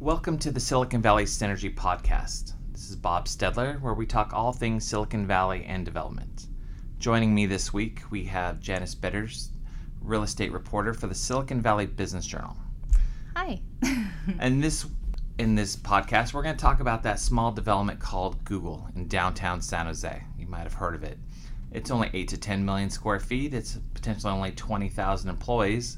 Welcome to the Silicon Valley Synergy Podcast. This is Bob Staedler, where we talk all things Silicon Valley and development. Joining me this week, we have Janice Bitters, real estate reporter for the Silicon Valley Business Journal. Hi. and this in this podcast, we're going to talk about that small development called Google in downtown San Jose. You might have heard of it. It's only 8 to 10 million square feet. It's potentially only 20,000 employees.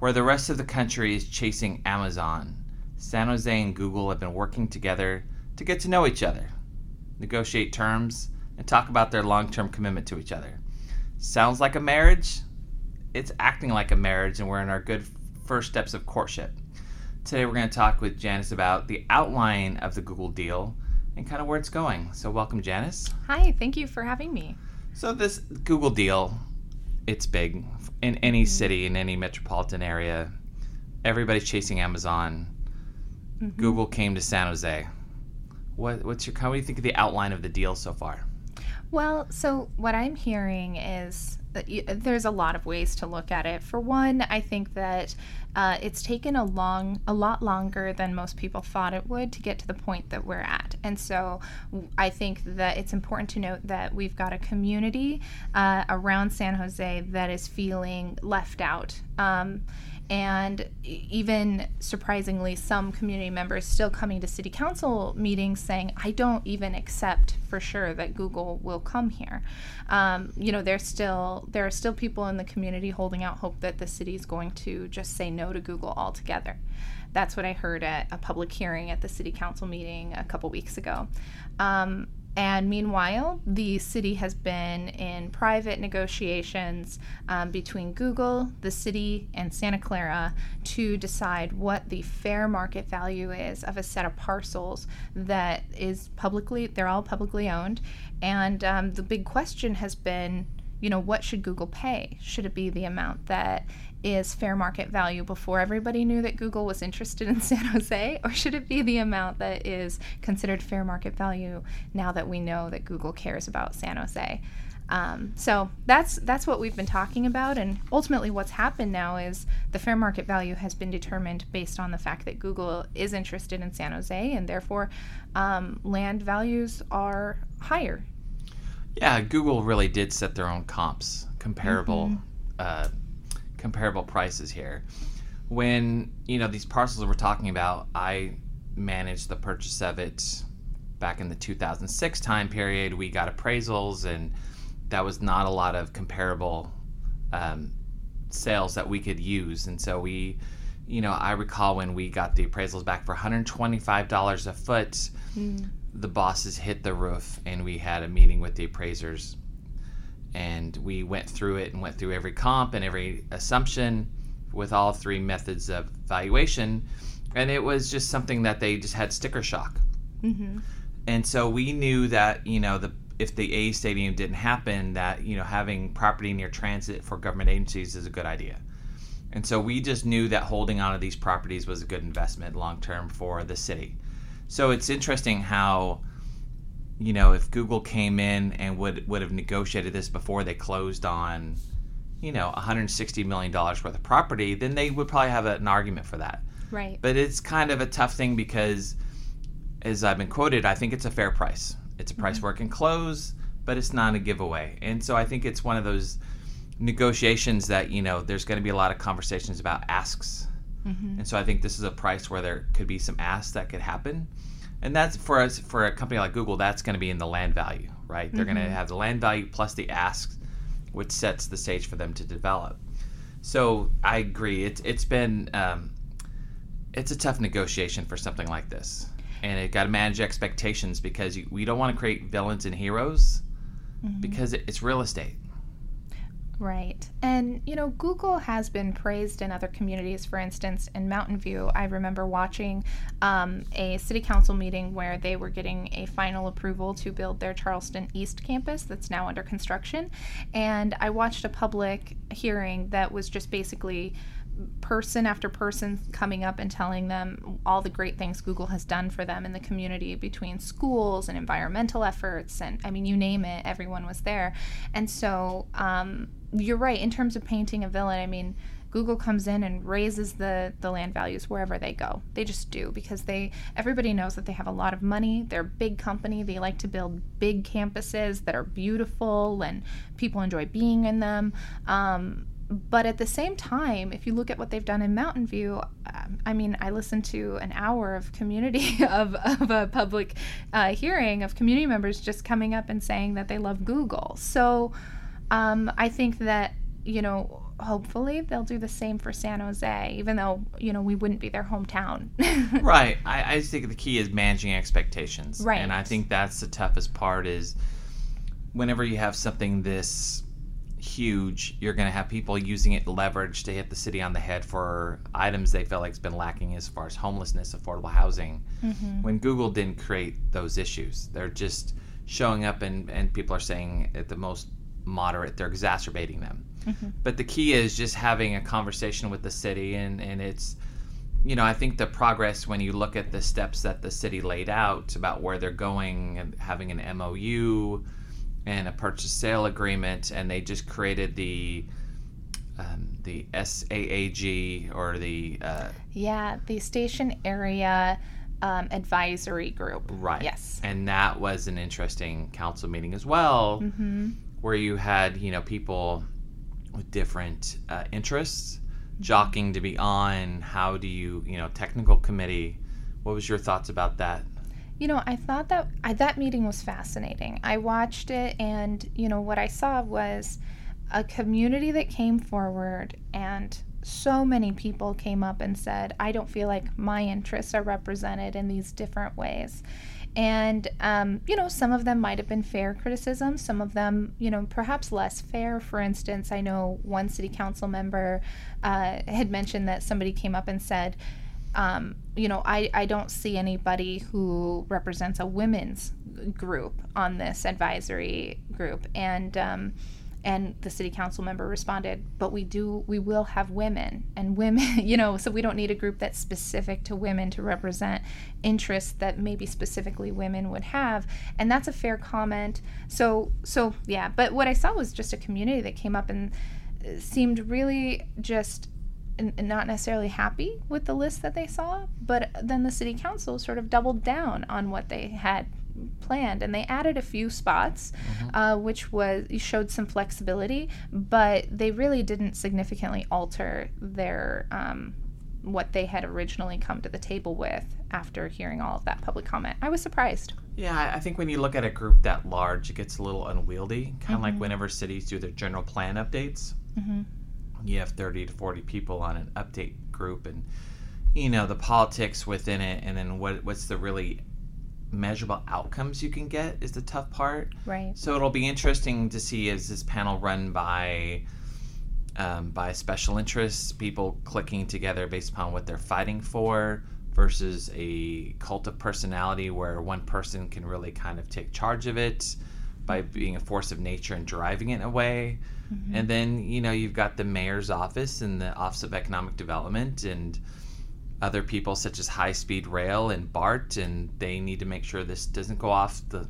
Where the rest of the country is chasing Amazon, San Jose and Google have been working together to get to know each other, negotiate terms, and talk about their long term commitment to each other. Sounds like a marriage? It's acting like a marriage, and we're in our good first steps of courtship. Today, we're going to talk with Janice about the outline of the Google deal and kind of where it's going. So, welcome, Janice. Hi, thank you for having me. So, this Google deal, it's big in any mm-hmm. city, in any metropolitan area. Everybody's chasing Amazon. Mm-hmm. Google came to San Jose. What, what's your? How do you think of the outline of the deal so far? Well, so what I'm hearing is that you, there's a lot of ways to look at it. For one, I think that uh, it's taken a long, a lot longer than most people thought it would to get to the point that we're at. And so, I think that it's important to note that we've got a community uh, around San Jose that is feeling left out. Um, and even surprisingly some community members still coming to city council meetings saying i don't even accept for sure that google will come here um, you know there's still there are still people in the community holding out hope that the city is going to just say no to google altogether that's what i heard at a public hearing at the city council meeting a couple weeks ago um, and meanwhile, the city has been in private negotiations um, between Google, the city, and Santa Clara to decide what the fair market value is of a set of parcels that is publicly, they're all publicly owned. And um, the big question has been you know, what should Google pay? Should it be the amount that is fair market value before everybody knew that Google was interested in San Jose? Or should it be the amount that is considered fair market value now that we know that Google cares about San Jose? Um, so that's that's what we've been talking about, and ultimately, what's happened now is the fair market value has been determined based on the fact that Google is interested in San Jose, and therefore, um, land values are higher yeah, Google really did set their own comps, comparable, mm-hmm. uh, comparable prices here. When you know these parcels we're talking about, I managed the purchase of it back in the 2006 time period. We got appraisals, and that was not a lot of comparable um, sales that we could use, and so we you know, I recall when we got the appraisals back for $125 a foot. Mm the bosses hit the roof and we had a meeting with the appraisers and we went through it and went through every comp and every assumption with all three methods of valuation. And it was just something that they just had sticker shock. Mm-hmm. and so we knew that you know the if the a stadium didn't happen that you know having property near transit for government agencies is a good idea. And so we just knew that holding on to these properties was a good investment long term for the city. So it's interesting how, you know, if Google came in and would would have negotiated this before they closed on, you know, 160 million dollars worth of property, then they would probably have an argument for that. Right. But it's kind of a tough thing because, as I've been quoted, I think it's a fair price. It's a price mm-hmm. where it can close, but it's not a giveaway. And so I think it's one of those negotiations that you know there's going to be a lot of conversations about asks Mm-hmm. And so I think this is a price where there could be some asks that could happen. And that's for us for a company like Google, that's going to be in the land value, right? They're mm-hmm. going to have the land value plus the asks, which sets the stage for them to develop. So I agree. It's it's been um, it's a tough negotiation for something like this, and it got to manage expectations because you, we don't want to create villains and heroes mm-hmm. because it, it's real estate. Right. And, you know, Google has been praised in other communities. For instance, in Mountain View, I remember watching um, a city council meeting where they were getting a final approval to build their Charleston East campus that's now under construction. And I watched a public hearing that was just basically person after person coming up and telling them all the great things Google has done for them in the community between schools and environmental efforts. And I mean, you name it, everyone was there. And so, um, you're right in terms of painting a villain. I mean, Google comes in and raises the the land values wherever they go. They just do because they everybody knows that they have a lot of money. They're a big company. They like to build big campuses that are beautiful and people enjoy being in them. Um, but at the same time, if you look at what they've done in Mountain View, um, I mean, I listened to an hour of community of, of a public uh, hearing of community members just coming up and saying that they love Google. So um, I think that you know, hopefully they'll do the same for San Jose, even though you know we wouldn't be their hometown. right. I, I think the key is managing expectations. Right. And I think that's the toughest part is whenever you have something this huge, you're going to have people using it leverage to hit the city on the head for items they feel like has been lacking as far as homelessness, affordable housing. Mm-hmm. When Google didn't create those issues, they're just showing up and, and people are saying at the most moderate, they're exacerbating them. Mm-hmm. But the key is just having a conversation with the city, and, and it's, you know, I think the progress when you look at the steps that the city laid out about where they're going and having an MOU and a purchase sale agreement, and they just created the um, the SAAG or the uh, yeah the station area um, advisory group. Right. Yes. And that was an interesting council meeting as well, mm-hmm. where you had you know people with different uh, interests mm-hmm. jockeying to be on. How do you you know technical committee? What was your thoughts about that? You know, I thought that I, that meeting was fascinating. I watched it, and you know what I saw was a community that came forward, and so many people came up and said, "I don't feel like my interests are represented in these different ways." And, um, you know, some of them might have been fair criticism, some of them, you know, perhaps less fair. For instance, I know one city council member uh, had mentioned that somebody came up and said, um, you know, I, I don't see anybody who represents a women's group on this advisory group. And, um, and the city council member responded, but we do, we will have women and women, you know, so we don't need a group that's specific to women to represent interests that maybe specifically women would have. And that's a fair comment. So, so yeah, but what I saw was just a community that came up and uh, seemed really just not necessarily happy with the list that they saw, but then the city council sort of doubled down on what they had planned and they added a few spots mm-hmm. uh, which was showed some flexibility but they really didn't significantly alter their um, what they had originally come to the table with after hearing all of that public comment i was surprised yeah i think when you look at a group that large it gets a little unwieldy kind of mm-hmm. like whenever cities do their general plan updates mm-hmm you have 30 to 40 people on an update group and you know the politics within it and then what what's the really measurable outcomes you can get is the tough part. Right. So it'll be interesting to see is this panel run by um, by special interests people clicking together based upon what they're fighting for versus a cult of personality where one person can really kind of take charge of it by being a force of nature and driving it away Mm-hmm. And then, you know, you've got the mayor's office and the Office of Economic Development and other people such as High Speed Rail and BART, and they need to make sure this doesn't go off the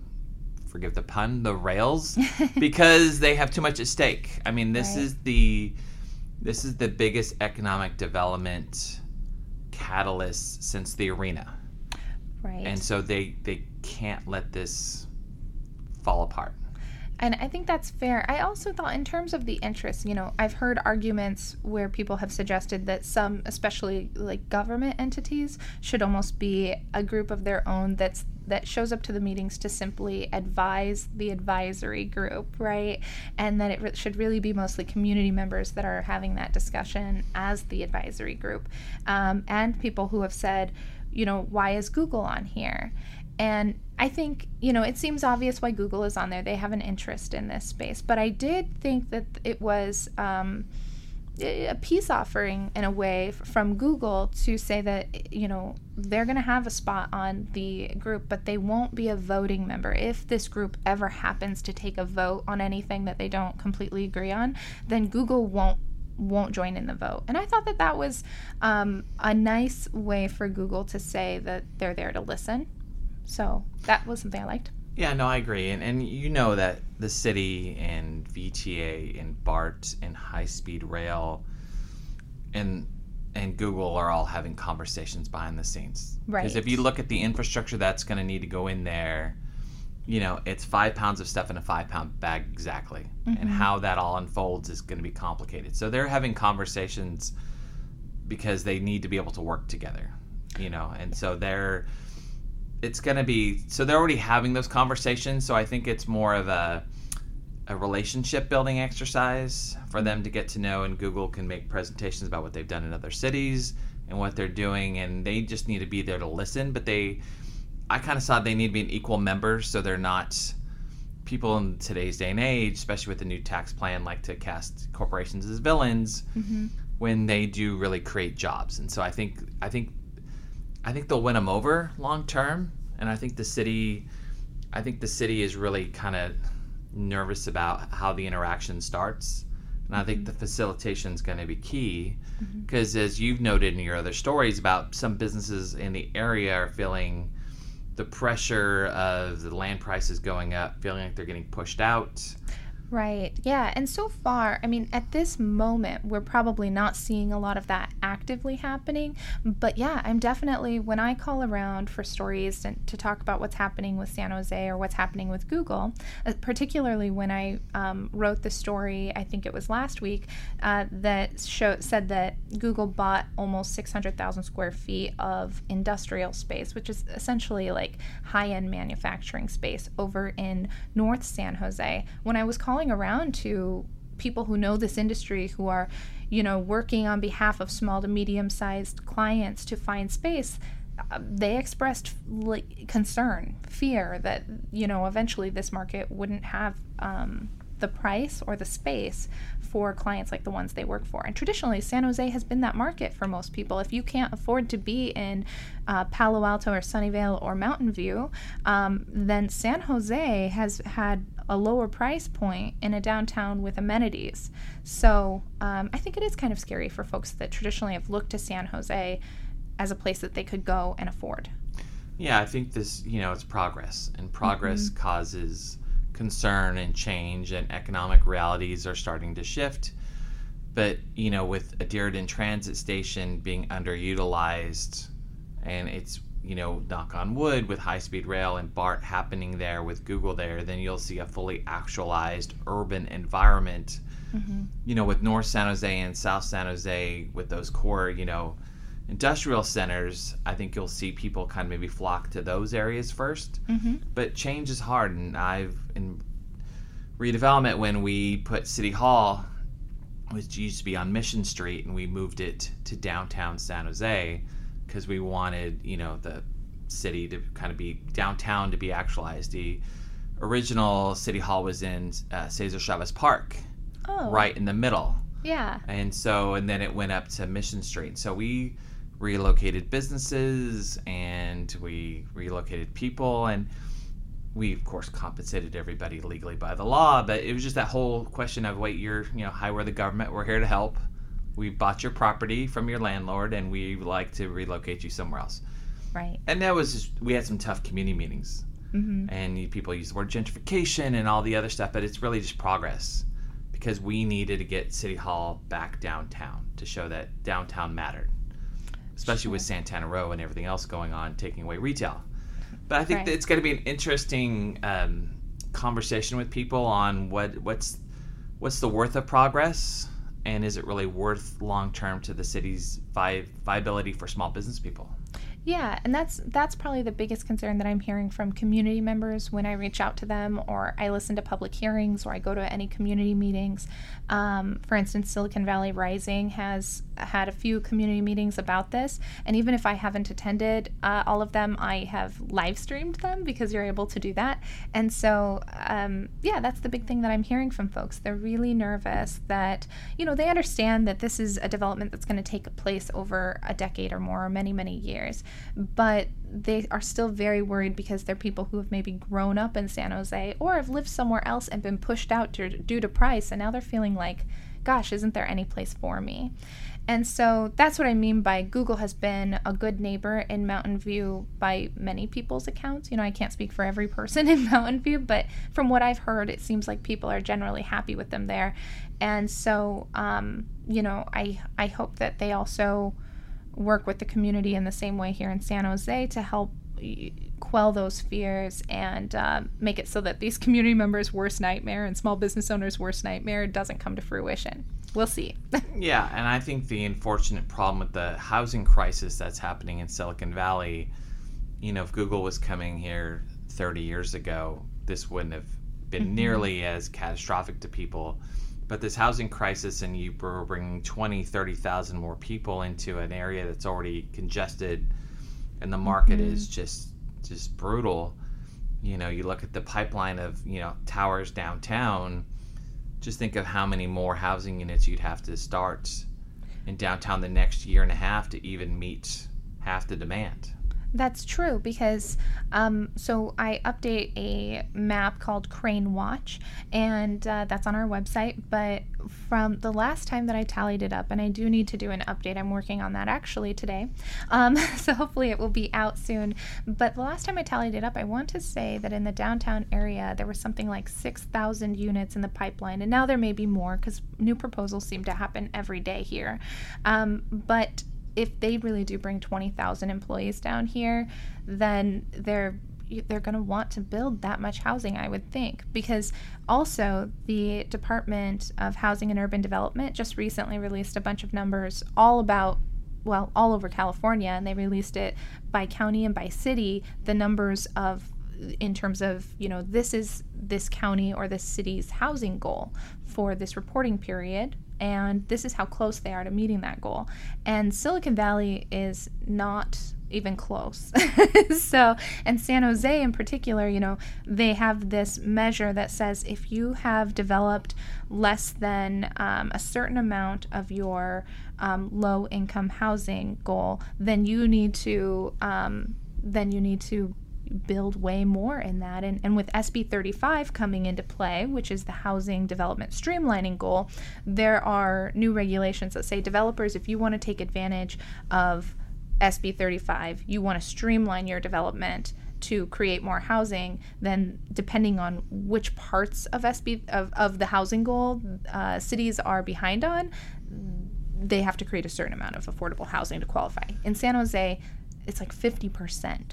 forgive the pun, the rails because they have too much at stake. I mean, this right. is the this is the biggest economic development catalyst since the arena. Right. And so they they can't let this fall apart. And I think that's fair. I also thought, in terms of the interest, you know, I've heard arguments where people have suggested that some, especially like government entities, should almost be a group of their own that's that shows up to the meetings to simply advise the advisory group, right? And that it re- should really be mostly community members that are having that discussion as the advisory group, um, and people who have said, you know, why is Google on here? And I think, you know, it seems obvious why Google is on there. They have an interest in this space. But I did think that it was um, a peace offering in a way from Google to say that, you know, they're going to have a spot on the group, but they won't be a voting member. If this group ever happens to take a vote on anything that they don't completely agree on, then Google won't won't join in the vote. And I thought that that was um, a nice way for Google to say that they're there to listen so that was something I liked. Yeah, no, I agree. And, and you know that the city and VTA and BART and high speed rail, and and Google are all having conversations behind the scenes. Right. Because if you look at the infrastructure that's going to need to go in there, you know, it's five pounds of stuff in a five pound bag exactly. And mm-hmm. how that all unfolds is going to be complicated. So they're having conversations because they need to be able to work together, you know, and so they're, it's going to be, so they're already having those conversations. So I think it's more of a, a relationship building exercise for them to get to know and google can make presentations about what they've done in other cities and what they're doing and they just need to be there to listen but they i kind of saw they need to be an equal member so they're not people in today's day and age especially with the new tax plan like to cast corporations as villains mm-hmm. when they do really create jobs and so i think i think i think they'll win them over long term and i think the city i think the city is really kind of nervous about how the interaction starts. And I think mm-hmm. the facilitation is going to be key mm-hmm. because, as you've noted in your other stories about some businesses in the area are feeling the pressure of the land prices going up, feeling like they're getting pushed out. Right. Yeah. And so far, I mean, at this moment, we're probably not seeing a lot of that actively happening. But yeah, I'm definitely, when I call around for stories and to talk about what's happening with San Jose or what's happening with Google, uh, particularly when I um, wrote the story, I think it was last week, uh, that show, said that Google bought almost 600,000 square feet of industrial space, which is essentially like high end manufacturing space over in North San Jose. When I was calling around to people who know this industry who are you know working on behalf of small to medium sized clients to find space uh, they expressed like concern fear that you know eventually this market wouldn't have um, the price or the space for clients like the ones they work for. And traditionally, San Jose has been that market for most people. If you can't afford to be in uh, Palo Alto or Sunnyvale or Mountain View, um, then San Jose has had a lower price point in a downtown with amenities. So um, I think it is kind of scary for folks that traditionally have looked to San Jose as a place that they could go and afford. Yeah, I think this, you know, it's progress, and progress causes concern and change, and economic realities are starting to shift. But, you know, with a Diridon Transit Station being underutilized, and it's, you know, knock on wood, with high speed rail and BART happening there with Google there, then you'll see a fully actualized urban environment. Mm-hmm. You know, with North San Jose and South San Jose, with those core, you know, industrial centers, I think you'll see people kind of maybe flock to those areas 1st But change is hard, and I've in redevelopment when we put City Hall, which used to be on Mission Street, and we moved it to downtown San Jose because we wanted, you know, the city to kind of be downtown to be actualized. The original City Hall was in uh, Cesar Chavez Park, Oh, right in the middle. Yeah. And so, and then it went up to Mission Street. So we relocated businesses and we relocated people and we of course compensated everybody legally by the law but it was just that whole question of wait you're you know hi we're the government we're here to help. We bought your property from your landlord and we would like to relocate you somewhere else. Right. and that was just, we had some tough community meetings. Mm-hmm. And people use the word gentrification and all the other stuff but it's really just progress because we needed to get city hall back downtown to show that downtown mattered especially with santana row and everything else going on taking away retail but i think Right. that it's going to be an interesting um, conversation with people on what what's what's the worth of progress and is it really worth long term to the city's vi- viability for small business people Yeah, and that's that's probably the biggest concern that I'm hearing from community members when I reach out to them, or I listen to public hearings, or I go to any community meetings. Um, for instance, Silicon Valley Rising has had a few community meetings about this, and even if I haven't attended uh, all of them, I have live streamed them because you're able to do that. And so, um, yeah, that's the big thing that I'm hearing from folks. They're really nervous that you know they understand that this is a development that's going to take place over a decade or more, or many many years but they are still very worried because they're people who have maybe grown up in San Jose or have lived somewhere else and been pushed out to, due to price, and now they're feeling like, gosh, isn't there any place for me? And so that's what I mean by Google has been a good neighbor in Mountain View by many people's accounts. You know, I can't speak for every person in Mountain View, but from what I've heard, it seems like people are generally happy with them there. And so, um, you know, I I hope that they also work with the community in the same way here in San Jose to help quell those fears and uh, make it so that these community members' worst nightmare and small business owners' worst nightmare doesn't come to fruition. We'll see. yeah, and I think the unfortunate problem with the housing crisis that's happening in Silicon Valley, you know, if Google was coming here 30 years ago, this wouldn't have been mm-hmm. nearly as catastrophic to people. But this housing crisis, and you were bringing 20, 30,000 more people into an area that's already congested, and the market mm-hmm. is just just brutal. You know, you look at the pipeline of you know towers downtown. Just think of how many more housing units you'd have to start in downtown the next year and a half to even meet half the demand. That's true because um, so I update a map called Crane Watch, and uh, that's on our website. But from the last time that I tallied it up, and I do need to do an update, I'm working on that actually today. Um, so hopefully it will be out soon. But the last time I tallied it up, I want to say that in the downtown area there was something like 6,000 units in the pipeline, and now there may be more because new proposals seem to happen every day here. Um, but if they really do bring 20,000 employees down here, then they're they're going to want to build that much housing, I would think. Because also, the Department of Housing and Urban Development just recently released a bunch of numbers all about, well, all over California, and they released it by county and by city, the numbers of in terms of you know this is this county or this city's housing goal for this reporting period and this is how close they are to meeting that goal. And Silicon Valley is not even close. so, and San Jose in particular, you know, they have this measure that says if you have developed less than um, a certain amount of your um, low income housing goal, then you need to um, then you need to build way more in that. And, and with SB 35 coming into play, which is the housing development streamlining goal, there are new regulations that say developers, if you want to take advantage of SB 35, you want to streamline your development to create more housing, then depending on which parts of SB of, of the housing goal uh, cities are behind on, they have to create a certain amount of affordable housing to qualify. In San Jose, it's like 50%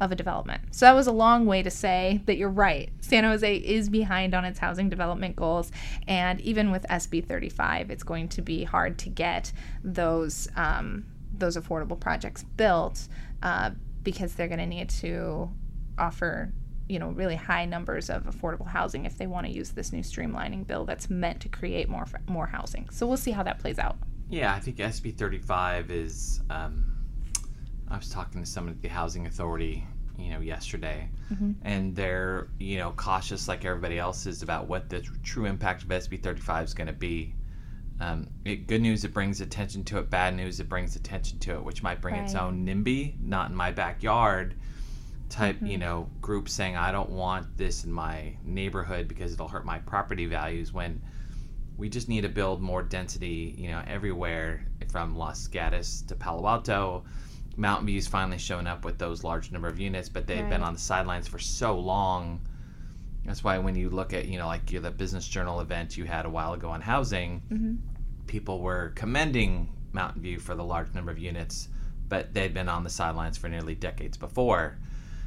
of a development. So that was a long way to say that you're right. San Jose is behind on its housing development goals, and even with SB 35, it's going to be hard to get those um, those affordable projects built uh, because they're going to need to offer you know really high numbers of affordable housing if they want to use this new streamlining bill that's meant to create more more housing. So we'll see how that plays out. Yeah, I think SB 35 is. Um I was talking to someone at the housing authority, you know, yesterday, mm-hmm. and they're you know cautious like everybody else is about what the true impact of SB 35 is going to be. Um, it, good news, it brings attention to it. Bad news, it brings attention to it, which might bring right. its own NIMBY, not in my backyard, type mm-hmm. you know group saying I don't want this in my neighborhood because it'll hurt my property values. When we just need to build more density, you know, everywhere from Los Gatos to Palo Alto Mountain View's finally shown up with those large number of units, but they've right. been on the sidelines for so long. That's why when you look at, you know, like the Business Journal event you had a while ago on housing, mm-hmm. people were commending Mountain View for the large number of units, but they'd been on the sidelines for nearly decades before.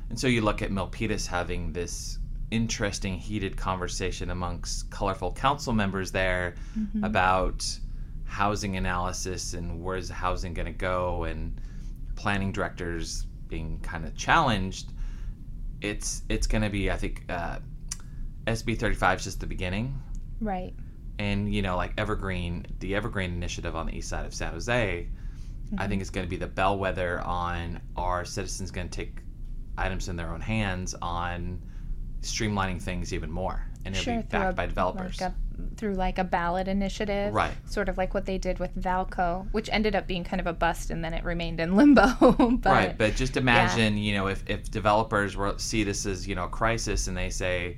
And so you look at Milpitas having this interesting, heated conversation amongst colorful council members there mm-hmm. about housing analysis and where's housing going to go and planning directors being kind of challenged, it's it's going to be I think uh, SB 35 is just the beginning. Right. And you know like Evergreen, the Evergreen initiative on the east side of San Jose, mm-hmm. I think is going to be the bellwether on are citizens going to take items in their own hands on streamlining things even more and it'll sure, be backed by developers. Like a through like a ballot initiative, right? Sort of like what they did with Vallco, which ended up being kind of a bust, and then it remained in limbo. but, right, but just imagine, yeah. you know, if if developers were, see this as you know a crisis, and they say,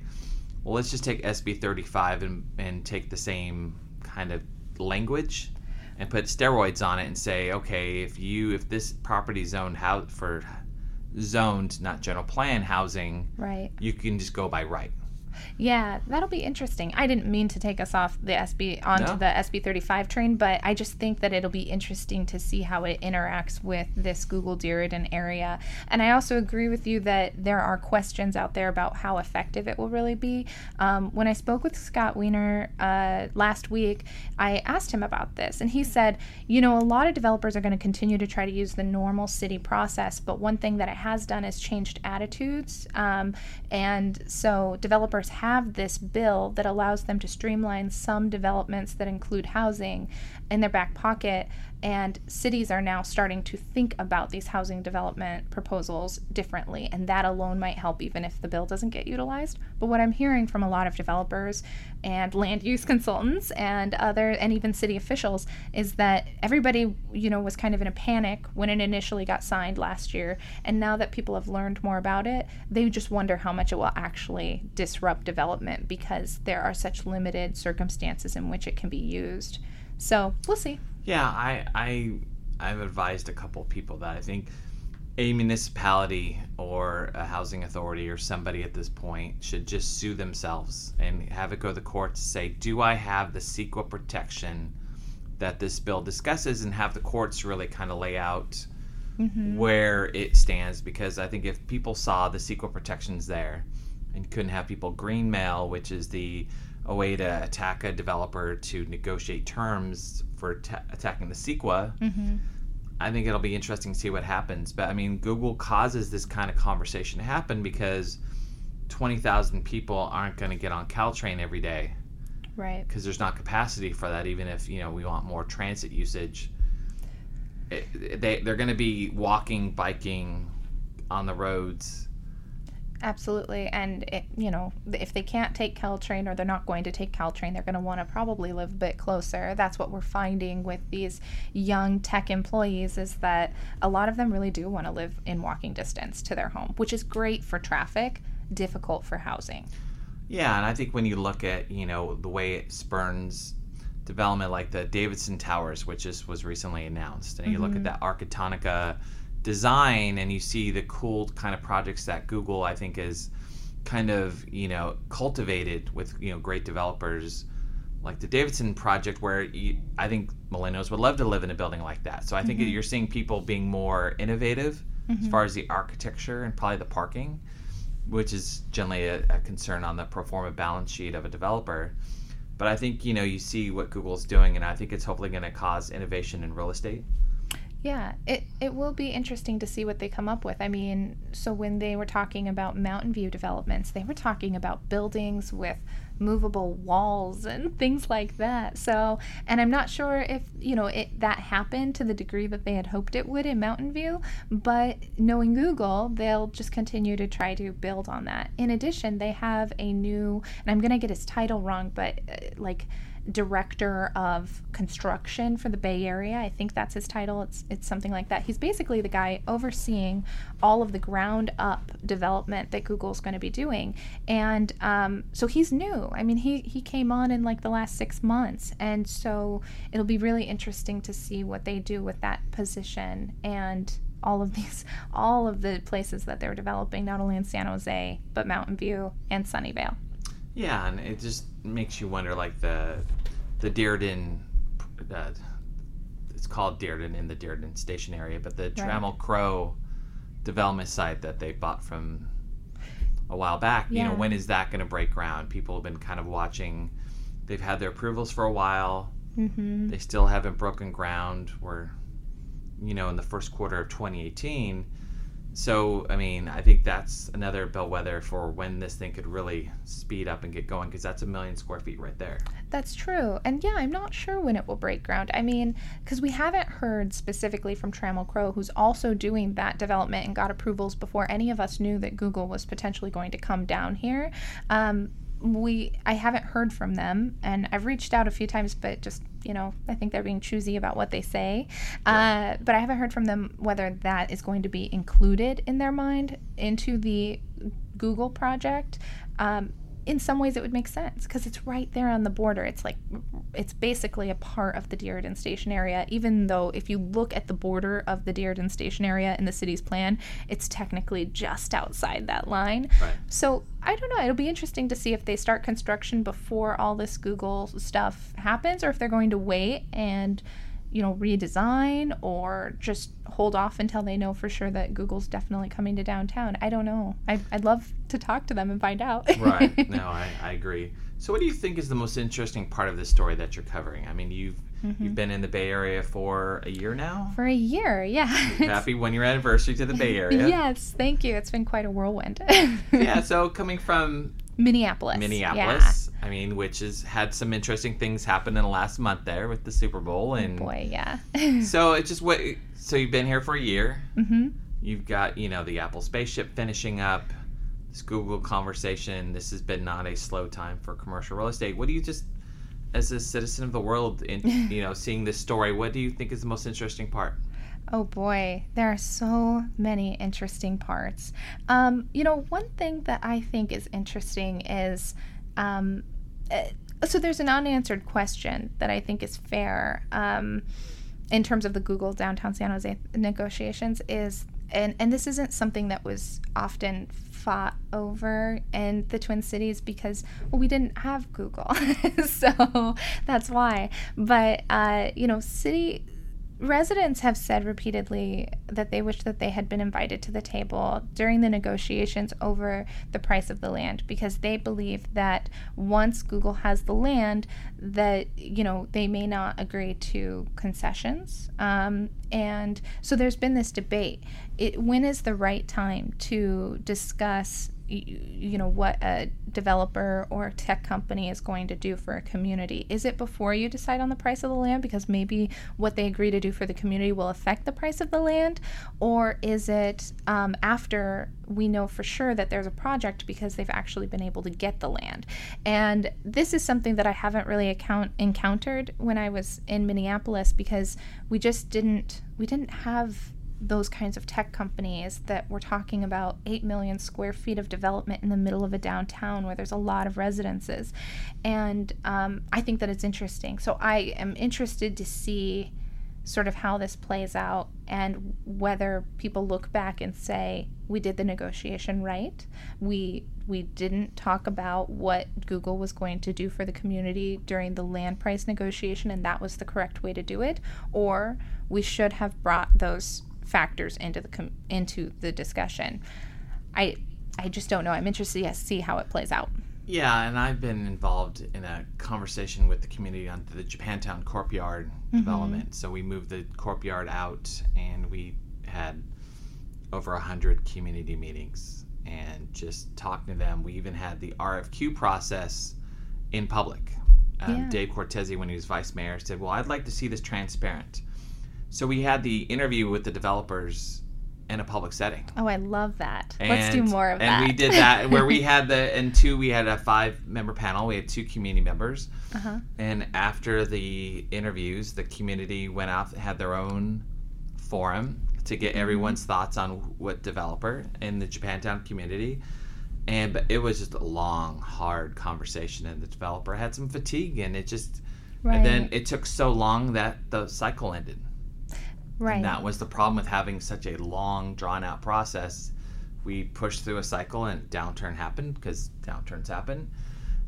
well, let's just take SB 35 and and take the same kind of language and put steroids on it and say, okay, if you if this property is zoned how for zoned not general plan housing, Right. you can just go by right. Yeah, that'll be interesting. I didn't mean to take us off the SB onto No. the SB 35 train, but I just think that it'll be interesting to see how it interacts with this Google Diridon area. And I also agree with you that there are questions out there about how effective it will really be. Um, when I spoke with Scott Wiener uh, last week, I asked him about this, and he said, you know, a lot of developers are going to continue to try to use the normal city process, but one thing that it has done is changed attitudes. Um, and so developers have this bill that allows them to streamline some developments that include housing in their back pocket. And cities are now starting to think about these housing development proposals differently. And that alone might help, even if the bill doesn't get utilized. But what I'm hearing from a lot of developers and land use consultants and other, and even city officials, is that everybody, you know, was kind of in a panic when it initially got signed last year. And now that people have learned more about it, they just wonder how much it will actually disrupt development because there are such limited circumstances in which it can be used. So we'll see. Yeah, I I I've advised a couple people that I think a municipality or a housing authority or somebody at this point should just sue themselves and have it go to the court to say, do I have the CEQA protection that this bill discusses, and have the courts really kind of lay out mm-hmm. where it stands? Because I think if people saw the CEQA protections there and couldn't have people green mail, which is the a way to attack a developer to negotiate terms for ta attacking the CEQA. Mm-hmm. I think it'll be interesting to see what happens. But I mean, Google causes this kind of conversation to happen because 20,000 people aren't going to get on Caltrain every day Right. because there's not capacity for that. Even if you know we want more transit usage, it, they they're going to be walking, biking on the roads. Absolutely. And, it, you know, if they can't take Caltrain or they're not going to take Caltrain, they're going to want to probably live a bit closer. That's what we're finding with these young tech employees is that a lot of them really do want to live in walking distance to their home, which is great for traffic, difficult for housing. Yeah, and I think when you look at you know the way it spurns development, like the Davidson Towers, which is was recently announced, and you look at mm-hmm. that Arquitectonica design, and you see the cool kind of projects that Google, I think, is kind of you know cultivated with you know great developers like the Davidson project, where you, I think millennials would love to live in a building like that. So I think mm-hmm. you're seeing people being more innovative as mm-hmm. far as the architecture and probably the parking which is generally a, a concern on the pro forma balance sheet of a developer. But I think you know you see what Google's doing, and I think it's hopefully going to cause innovation in real estate. Yeah, it, it will be interesting to see what they come up with. I mean, so when they were talking about Mountain View developments, they were talking about buildings with movable walls and things like that. So, and I'm not sure if, you know, it that happened to the degree that they had hoped it would in Mountain View, but knowing Google, they'll just continue to try to build on that. In addition, they have a new, and I'm going to get his title wrong, but uh, like director of construction for the Bay Area. I think that's his title. It's it's something like that. He's basically the guy overseeing all of the ground up development that Google's going to be doing, and um, so he's new. I mean, he he came on in like the last six months, and so it'll be really interesting to see what they do with that position and all of these all of the places that they're developing not only in San Jose but Mountain View and Sunnyvale. Yeah, and it just makes you wonder, like the the Diridon, uh, it's called Diridon in the Diridon Station area, but the Trammell Crow development site that they bought from a while back. You know, when is that going to break ground? People have been kind of watching. They've had their approvals for a while. Mm-hmm. They still haven't broken ground. We're, you know, in the first quarter of 2018. So, I mean, I think that's another bellwether for when this thing could really speed up and get going because that's a million square feet right there. That's true. And yeah, I'm not sure when it will break ground. I mean, because we haven't heard specifically from Trammell Crow, who's also doing that development and got approvals before any of us knew that Google was potentially going to come down here. Um, we I haven't heard from them, and I've reached out a few times, but just you know, I think they're being choosy about what they say. Uh, but I haven't heard from them whether that is going to be included in their mind into the Google project. Um, in some ways, it would make sense because it's right there on the border. It's like it's basically a part of the Diridon Station area, even though if you look at the border of the Diridon Station area in the city's plan, it's technically just outside that line. Right. So I don't know. It'll be interesting to see if they start construction before all this Google stuff happens, or if they're going to wait and you know, redesign or just hold off until they know for sure that Google's definitely coming to downtown. I don't know. I, would love to talk to them and find out. right. No, I, I agree. So, what do you think is the most interesting part of this story that you're covering? I mean, you've mm-hmm. you've been in the Bay Area for a year now. For a year, yeah. Happy one year anniversary to the Bay Area. yes, thank you. It's been quite a whirlwind. yeah. So, coming from Minneapolis. Minneapolis. Yeah. I mean, which has had some interesting things happen in the last month there with the Super Bowl oh, and oh boy, yeah. so it's just what. So you've been here for a year. Mm-hmm. You've got you know the Apple spaceship finishing up. This Google conversation. This has been not a slow time for commercial real estate. What do you just, as a citizen of the world, in you know seeing this story, what do you think is the most interesting part? Oh boy, there are so many interesting parts. Um, you know, one thing that I think is interesting is um, uh, so there's an unanswered question that I think is fair um, in terms of the Google downtown San Jose negotiations is and and this isn't something that was often fought over in the Twin Cities because well we didn't have Google. So that's why. But uh, you know city residents have said repeatedly that they wish that they had been invited to the table during the negotiations over the price of the land because they believe that once Google has the land that you know they may not agree to concessions. Um, and so there's been this debate. It, when is the right time to discuss you know what a developer or a tech company is going to do for a community. Is it before you decide on the price of the land? Because maybe what they agree to do for the community will affect the price of the land? Or is it um, after we know for sure that there's a project because they've actually been able to get the land? And this is something that i haven't really account encountered when i was in minneapolis because we just didn't we didn't have those kinds of tech companies that we're talking about 8 million square feet of development in the middle of a downtown where there's a lot of residences. And um, I think that it's interesting. So I am interested to see sort of how this plays out and whether people look back and say we did the negotiation right we we didn't talk about what google was going to do for the community during the land price negotiation and that was the correct way to do it or we should have brought those factors into the com- into the discussion. I I just don't know. I'm interested to see how it plays out. Yeah, and I've been involved in a conversation with the community on the Japantown Corp-Yard mm-hmm. development. So we moved the Corp-Yard out, and we had over a hundred community meetings and just talking to them. We even had the RFQ process in public. Um, yeah. Dave Cortese, when he was vice mayor, said, "Well, I'd like to see this transparent." So we had the interview with the developers in a public setting. Oh, I love that. And, Let's do more of and that. And we did that where we had the and two we had a five member panel. We had two community members. Uh-huh. And after the interviews, the community went out had their own forum to get mm-hmm. everyone's thoughts on what developer in the Japantown community. And but it was just a long, hard conversation, and the developer had some fatigue, and it just, right. and then it took so long that the cycle ended. Right. And that was the problem with having such a long, drawn out process. We pushed through a cycle and downturn happened because downturns happen.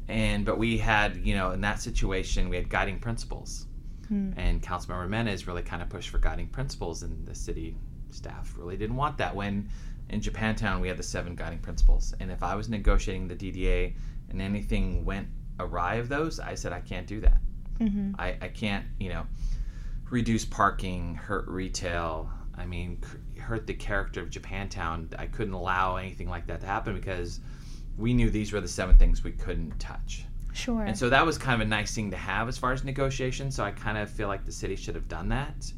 And but we had, you know, in that situation, we had guiding principles. Hmm. And Councilmember Menez really kind of pushed for guiding principles, and the city staff really didn't want that. When in Japantown we had the seven guiding principles, and if I was negotiating the DDA and anything went awry of those, I said I can't do that. Mm-hmm. I, I can't, you know, reduce parking, hurt retail. I mean, hurt the character of Japantown. I couldn't allow anything like that to happen because we knew these were the seven things we couldn't touch. Sure. And so that was kind of a nice thing to have as far as negotiation. So I kind of feel like the city should have done that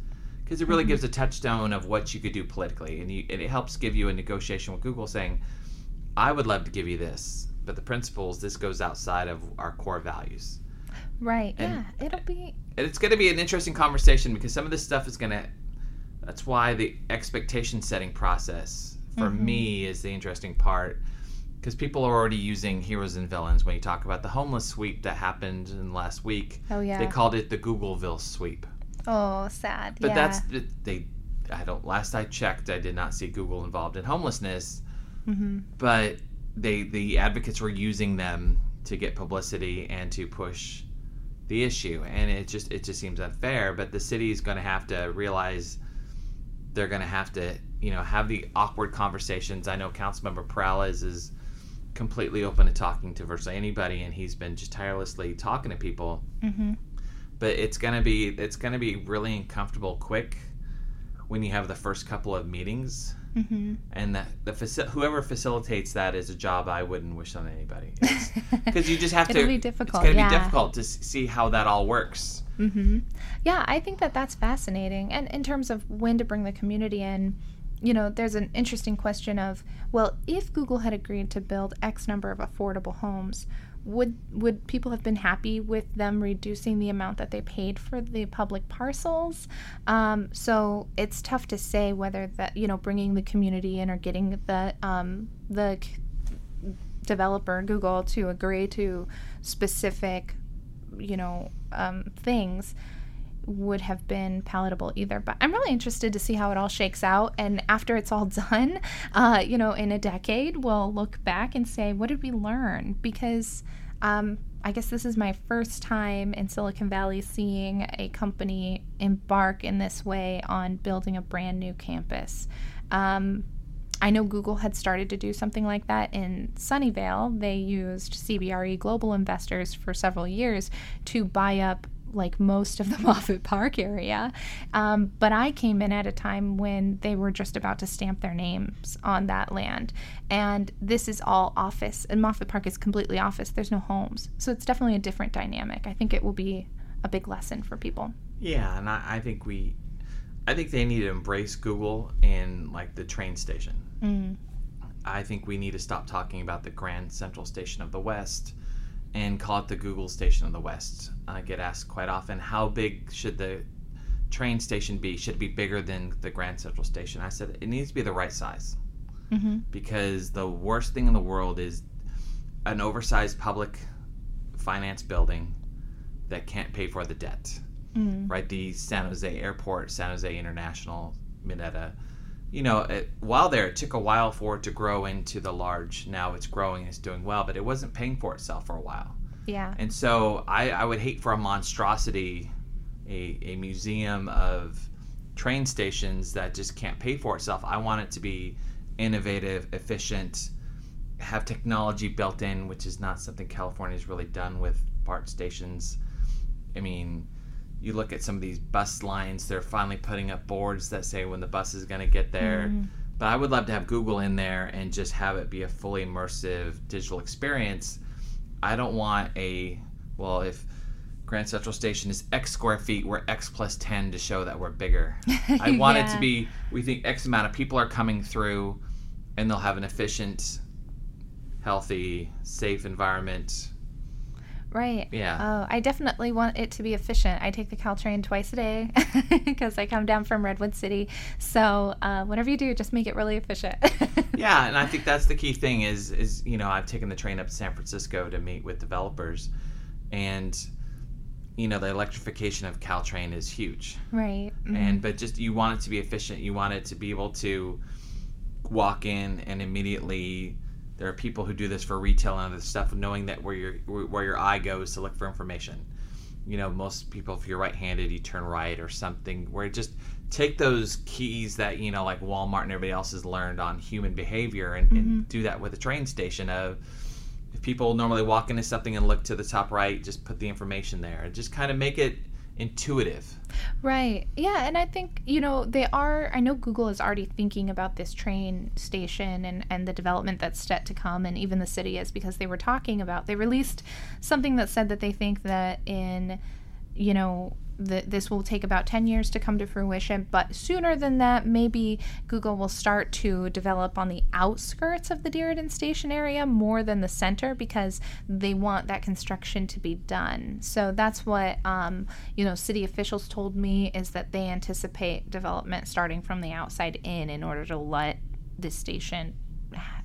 because it really mm-hmm. gives a touchstone of what you could do politically, and, you, and it helps give you a negotiation with Google saying, "I would love to give you this, but the principles this goes outside of our core values." Right. And yeah. It'll be. It's going to be an interesting conversation because some of this stuff is going to. That's why the expectation setting process for mm-hmm. me is the interesting part because people are already using heroes and villains when you talk about the homeless sweep that happened in last week. Oh yeah. They called it the Googleville sweep. Oh, sad. But yeah. that's they. I don't. Last I checked, I did not see Google involved in homelessness. hmm But they the advocates were using them to get publicity and to push the issue, and it just it just seems unfair. But the city is going to have to realize they're going to have to you know have the awkward conversations. I know Councilmember Peralez is completely open to talking to virtually anybody, and he's been just tirelessly talking to people. hmm But it's gonna be it's gonna be really uncomfortable quick when you have the first couple of meetings, hmm and that the faci- whoever facilitates that is a job I wouldn't wish on anybody. Because you just have to. It'll be difficult, It's gonna yeah. be difficult to s- see how that all works. Mm-hmm. Yeah, I think that that's fascinating. And in terms of when to bring the community in, you know, there's an interesting question of, well, if Google had agreed to build X number of affordable homes, would would people have been happy with them reducing the amount that they paid for the public parcels? Um, so it's tough to say whether that you know bringing the community in or getting the um, the c- developer Google to agree to specific you know um, things would have been palatable either but i'm really interested to see how it all shakes out. And after it's all done uh, you know in a decade we'll look back and say what did we learn? Because um, i guess this is my first time in silicon valley seeing a company embark in this way on building a brand new campus. Um, I know Google had started to do something like that in Sunnyvale. They used CBRE global investors for several years to buy up like most of the Moffett Park area. Um, but I came in at a time when they were just about to stamp their names on that land. And this is all office, and Moffett Park is completely office. There's no homes. So it's definitely a different dynamic. I think it will be a big lesson for people. Yeah, and I, I think we, I think they need to embrace Google in like the train station. Mm. I think we need to stop talking about the Grand Central Station of the West and call it the Google Station of the West. I get asked quite often, how big should the train station be? Should it be bigger than the Grand Central Station? I said it needs to be the right size hmm because the worst thing in the world is an oversized public finance building that can't pay for the debt Mm. right? The San Jose Airport, San Jose International, Mineta. You know, it, while there, it took a while for it to grow into the large. Now it's growing, it's doing well, but it wasn't paying for itself for a while. Yeah. And so I, I would hate for a monstrosity, a, a museum of train stations that just can't pay for itself. I want it to be innovative, efficient, have technology built in, which is not something California's really done with BART stations. I mean, you look at some of these bus lines, they're finally putting up boards that say when the bus is going to get there. Mhm. But I would love to have Google in there and just have it be a fully immersive digital experience. I don't want a, well, if Grand Central Station is X square feet, we're X plus 10 to show that we're bigger. I want it to be, we think X amount of people are coming through and they'll have an efficient, healthy, safe environment. Right. Yeah. Oh, I definitely want it to be efficient. I take the Caltrain twice a day because I come down from Redwood City. So uh, whatever you do, just make it really efficient. yeah and i think that's the key thing is is you know i've taken the train up to san francisco to meet with developers and you know the electrification of caltrain is huge Right. Mhm. and but just you want it to be efficient you want it to be able to walk in and immediately there are people who do this for retail and other stuff knowing that where your where your eye goes to look for information. You know most people if you're right-handed you turn right or something where just take those keys that you know like walmart and everybody else has learned on human behavior and, and mm-hmm. do that with a train station of if people normally walk into something and look to the top right just put the information there. And just kind of make it intuitive Right. Yeah, and I think, you know, they are I know Google is already thinking about this train station and and the development that's set to come and even the city is because they were talking about they released something that said that they think that in you know, that this will take about 10 years to come to fruition, but sooner than that, maybe Google will start to develop on the outskirts of the Diridon Station area more than the center because they want that construction to be done. So that's what, um, you know, city officials told me is that they anticipate development starting from the outside in in order to let this station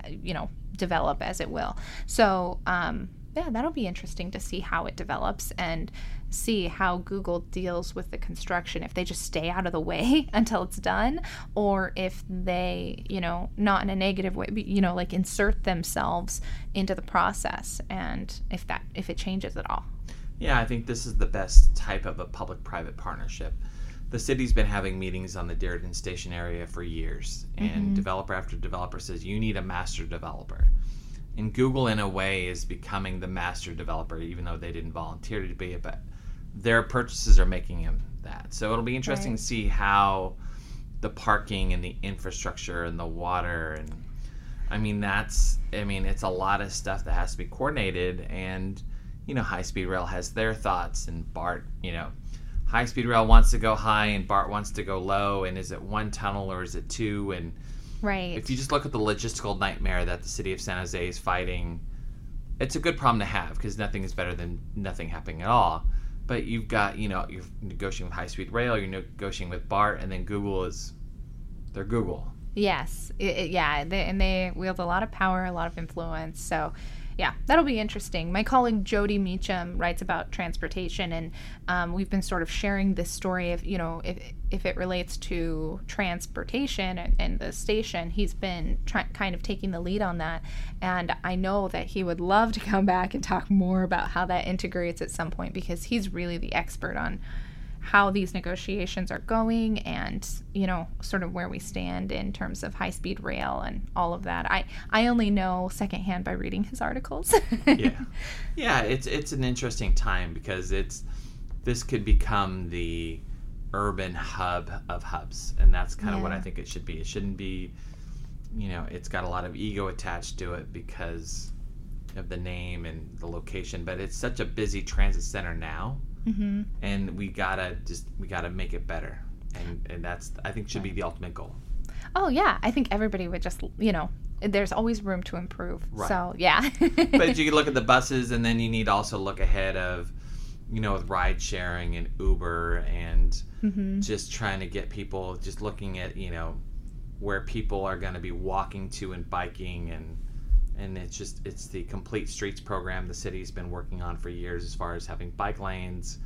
you know, develop as it will. So, um, yeah, that'll be interesting to see how it develops and see how Google deals with the construction. If they just stay out of the way until it's done, or if they, you know, not in a negative way, but, you know, like insert themselves into the process, and if that if it changes at all. Yeah, I think this is the best type of a public-private partnership. The city's been having meetings on the Diridon Station area for years, and mm-hmm. developer after developer says you need a master developer and Google in a way is becoming the master developer, even though they didn't volunteer to be it, but their purchases are making him that. So it'll be interesting right. to see how the parking and the infrastructure and the water and I mean that's I mean it's a lot of stuff that has to be coordinated and you know high speed rail has their thoughts and BART you know high speed rail wants to go high and BART wants to go low and is it one tunnel or is it two and Right. If you just look at the logistical nightmare that the city of San Jose is fighting, it's a good problem to have because nothing is better than nothing happening at all. But you've got, you know, you're negotiating with high speed rail, you're negotiating with BART, and then Google is, they're Google. Yes. It, it, yeah. They, and they wield a lot of power, a lot of influence. So yeah, that'll be interesting. My colleague Jody Meacham writes about transportation, and um, we've been sort of sharing this story of, you know, if, if it relates to transportation and, the station, he's been kind of taking the lead on that. And I know that he would love to come back and talk more about how that integrates at some point because he's really the expert on how these negotiations are going and you know sort of where we stand in terms of high speed rail and all of that. I i only know secondhand by reading his articles. Yeah. Yeah it's it's an interesting time because it's this could become the urban hub of hubs and that's kind yeah. of what i think it should be it shouldn't be you know it's got a lot of ego attached to it because of the name and the location but it's such a busy transit center now mm-hmm. and we gotta just we gotta make it better, and and that's I think should be the ultimate goal. Oh yeah, I think everybody would just you know there's always room to improve. Right. So yeah. but you can look at the buses, and then you need to also look ahead of, you know, with ride sharing and Uber, and mm-hmm. just trying to get people just looking at you know where people are going to be walking to and biking and and it's just it's the complete streets program the city's been working on for years as far as having bike lanes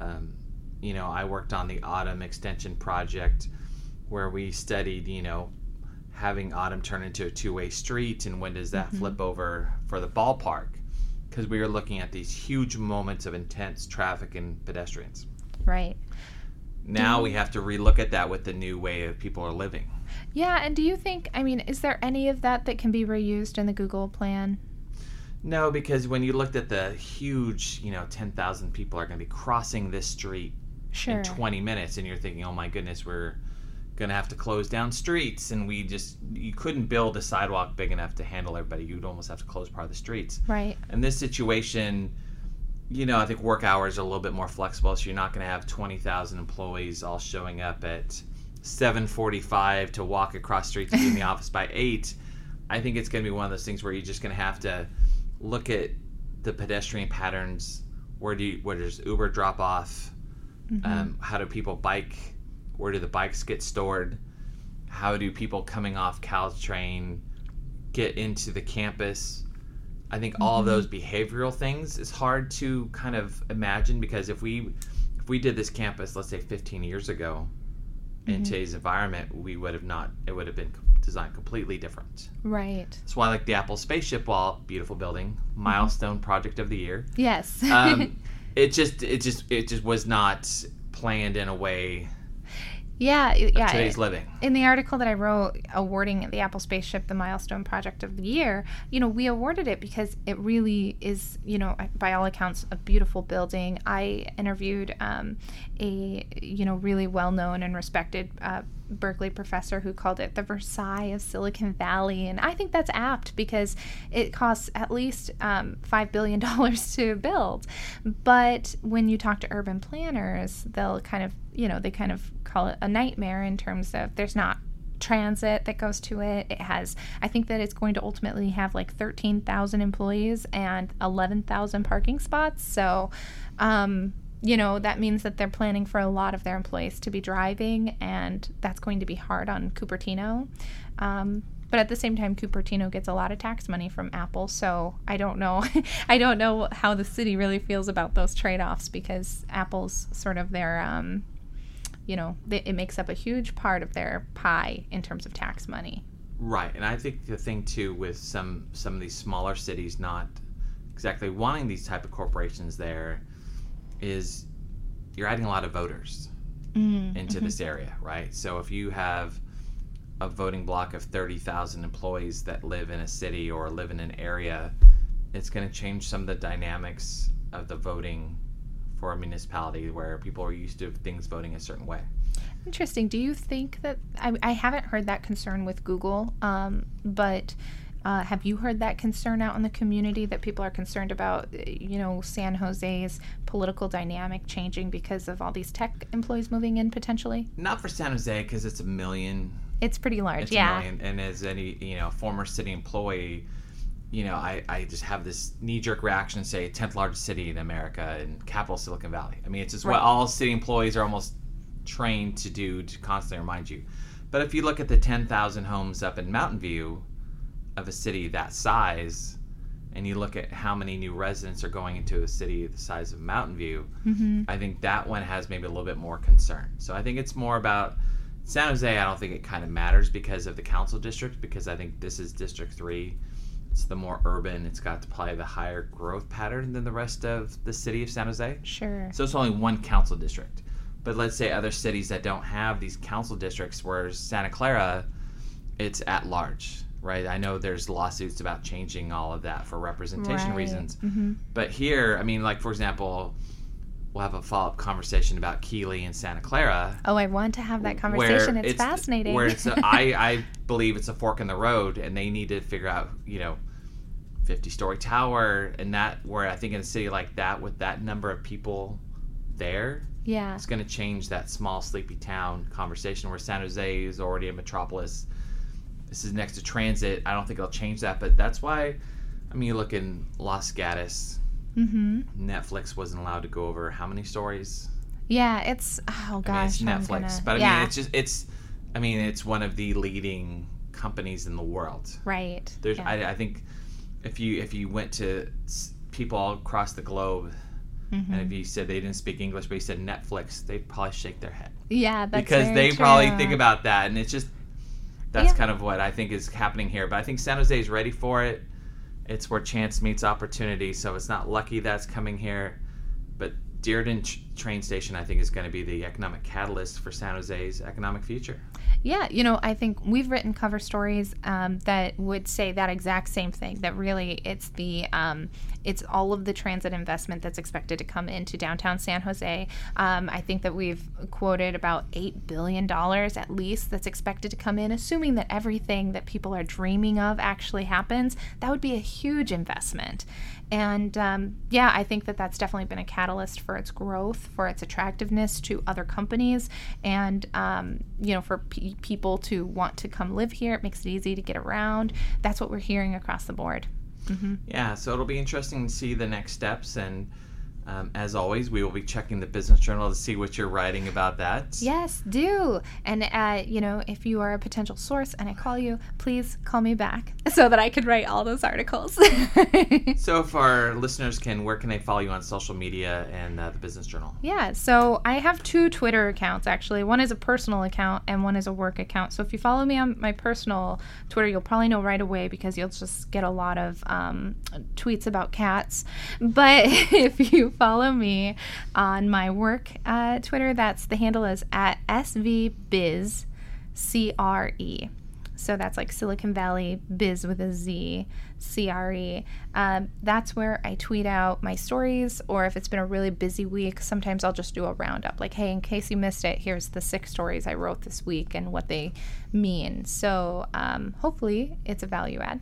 um, you know i worked on the autumn extension project where we studied you know having autumn turn into a two-way street and when does that mm-hmm. flip over for the ballpark because we were looking at these huge moments of intense traffic and pedestrians right now we have to relook at that with the new way of people are living yeah, and do you think, I mean, is there any of that that can be reused in the Google plan? No, because when you looked at the huge, you know, 10,000 people are going to be crossing this street sure. in 20 minutes, and you're thinking, oh my goodness, we're going to have to close down streets. And we just, you couldn't build a sidewalk big enough to handle everybody. You'd almost have to close part of the streets. Right. In this situation, you know, I think work hours are a little bit more flexible, so you're not going to have 20,000 employees all showing up at 7:45 to walk across streets to be in the office by 8, I think it's going to be one of those things where you're just going to have to look at the pedestrian patterns. Where do you, where does Uber drop off? Mm-hmm. Um, how do people bike? Where do the bikes get stored? How do people coming off Caltrain get into the campus? I think all mm-hmm. those behavioral things is hard to kind of imagine because if we if we did this campus, let's say 15 years ago, in mm-hmm. today's environment, we would have not. It would have been designed completely different. Right. That's why, like the Apple spaceship, wall, beautiful building, mm-hmm. milestone mm-hmm. project of the year. Yes. um, it just, it just, it just was not planned in a way yeah, yeah. Today's living. In the article that I wrote awarding the Apple spaceship the milestone project of the year, you know, we awarded it because it really is, you know, by all accounts, a beautiful building. I interviewed um, a, you know, really well known and respected uh, Berkeley professor who called it the Versailles of Silicon Valley. And I think that's apt because it costs at least um, $5 billion to build. But when you talk to urban planners, they'll kind of, you know, they kind of call it a nightmare in terms of there's not transit that goes to it. It has, I think that it's going to ultimately have like 13,000 employees and 11,000 parking spots. So, um, you know, that means that they're planning for a lot of their employees to be driving, and that's going to be hard on Cupertino. Um, But at the same time, Cupertino gets a lot of tax money from Apple, so I don't know. I don't know how the city really feels about those trade-offs because Apple's sort of their, um, you know, they, it makes up a huge part of their pie in terms of tax money. Right, and I think the thing too with some some of these smaller cities not exactly wanting these type of corporations there is you're adding a lot of voters Mm, into this area, right? So if you have a voting block of 30,000 employees that live in a city or live in an area, it's going to change some of the dynamics of the voting for a municipality where people are used to things voting a certain way. Interesting. Do you think that I, I haven't heard that concern with Google, um, but uh, have you heard that concern out in the community that people are concerned about, you know, San Jose's political dynamic changing because of all these tech employees moving in potentially? Not for San Jose because it's a million It's pretty large, It's yeah. a million. And as any you know former city employee, you know I, I just have this knee jerk reaction to say 10th largest city in America and capital Silicon Valley. I mean it's just Right. what all city employees are almost trained to do to constantly remind you. But if you look at the 10,000 homes up in Mountain View of a city that size, and you look at how many new residents are going into a city the size of Mountain View, hmm I think that one has maybe a little bit more concern. So I think it's more about San Jose. I don't think it kind of matters because of the council district, because I think this is District Three. It's the more urban. It's got probably the higher growth pattern than the rest of the city of San Jose. Sure. So it's only one council district. But let's say other cities that don't have these council districts, whereas Santa Clara, it's at large, right? I know there's lawsuits about changing all of that for representation Right. reasons. hmm But here, I mean, like for example, we'll have a follow up conversation about Keeley and Santa Clara. Oh, I want to have that conversation. It's, fascinating. Where it's, a, I, I believe it's a fork in the road, and they need to figure out, you know, fifty story tower, and that where I think in a city like that, with that number of people there, yeah. it's going to change that small sleepy town conversation. Where San Jose is already a metropolis. This is next to transit. I don't think it'll change that, but that's why. I mean, you look in Los Gatos. Hmm Netflix wasn't allowed to go over how many stories? Yeah. It's oh gosh. I mean, it's Netflix, gonna- but I yeah. mean, it's just it's. I mean, it's one of the leading companies in the world. right. There's, yeah. I, I think, if you if you went to people all across the globe, Mhm. and if you said they didn't speak English, but you said Netflix, they'd probably shake their head yeah. That's because they probably think about that, and it's just that's Yeah. kind of what I think is happening here. But I think San Jose is ready for it. It's where chance meets opportunity, so it's not lucky that's coming here. But Diridon train station, I think, is going to be the economic catalyst for San Jose's economic future. Yeah, you know, I think we've written cover stories um, that would say that exact same thing. That really, it's the um, it's all of the transit investment that's expected to come into downtown San Jose. Um, I think that we've quoted about eight billion dollars at least that's expected to come in, assuming that everything that people are dreaming of actually happens. That would be a huge investment. And um, yeah, I think that that's definitely been a catalyst for its growth, for its attractiveness to other companies, and um, you know, for pe people to want to come live here. It makes it easy to get around. That's what we're hearing across the board. hmm Yeah, so it'll be interesting to see the next steps. And um, as always, we will be checking the Business Journal to see what you're writing about that. Yes, do. And uh, you know, if you are a potential source and I call you, please call me back so that I could write all those articles. So, if our listeners can, where can they follow you on social media and uh, the Business Journal? Yeah, so I have two Twitter accounts actually. One is a personal account and one is a work account. So if you follow me on my personal Twitter, you'll probably know right away because you'll just get a lot of um, tweets about cats. But if you follow me on my work uh, Twitter, that's the handle is at svbizcre. So that's like Silicon Valley Biz with a Z, C R E. Um, that's where I tweet out my stories, or if it's been a really busy week, sometimes I'll just do a roundup. Like, hey, in case you missed it, here's the six stories I wrote this week and what they mean. So um, hopefully it's a value add.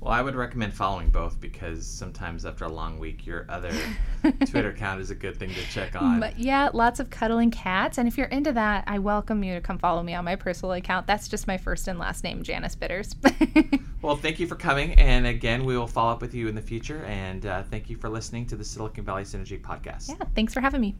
Well, I would recommend following both because sometimes after a long week, your other Twitter account is a good thing to check on. But yeah, lots of cuddling cats. And if you're into that, I welcome you to come follow me on my personal account. That's just my first and last name, Janice Bitters. Well, thank you for coming. And again, we will follow up with you in the future. And uh, thank you for listening to the Silicon Valley Synergy podcast. yeah, thanks for having me.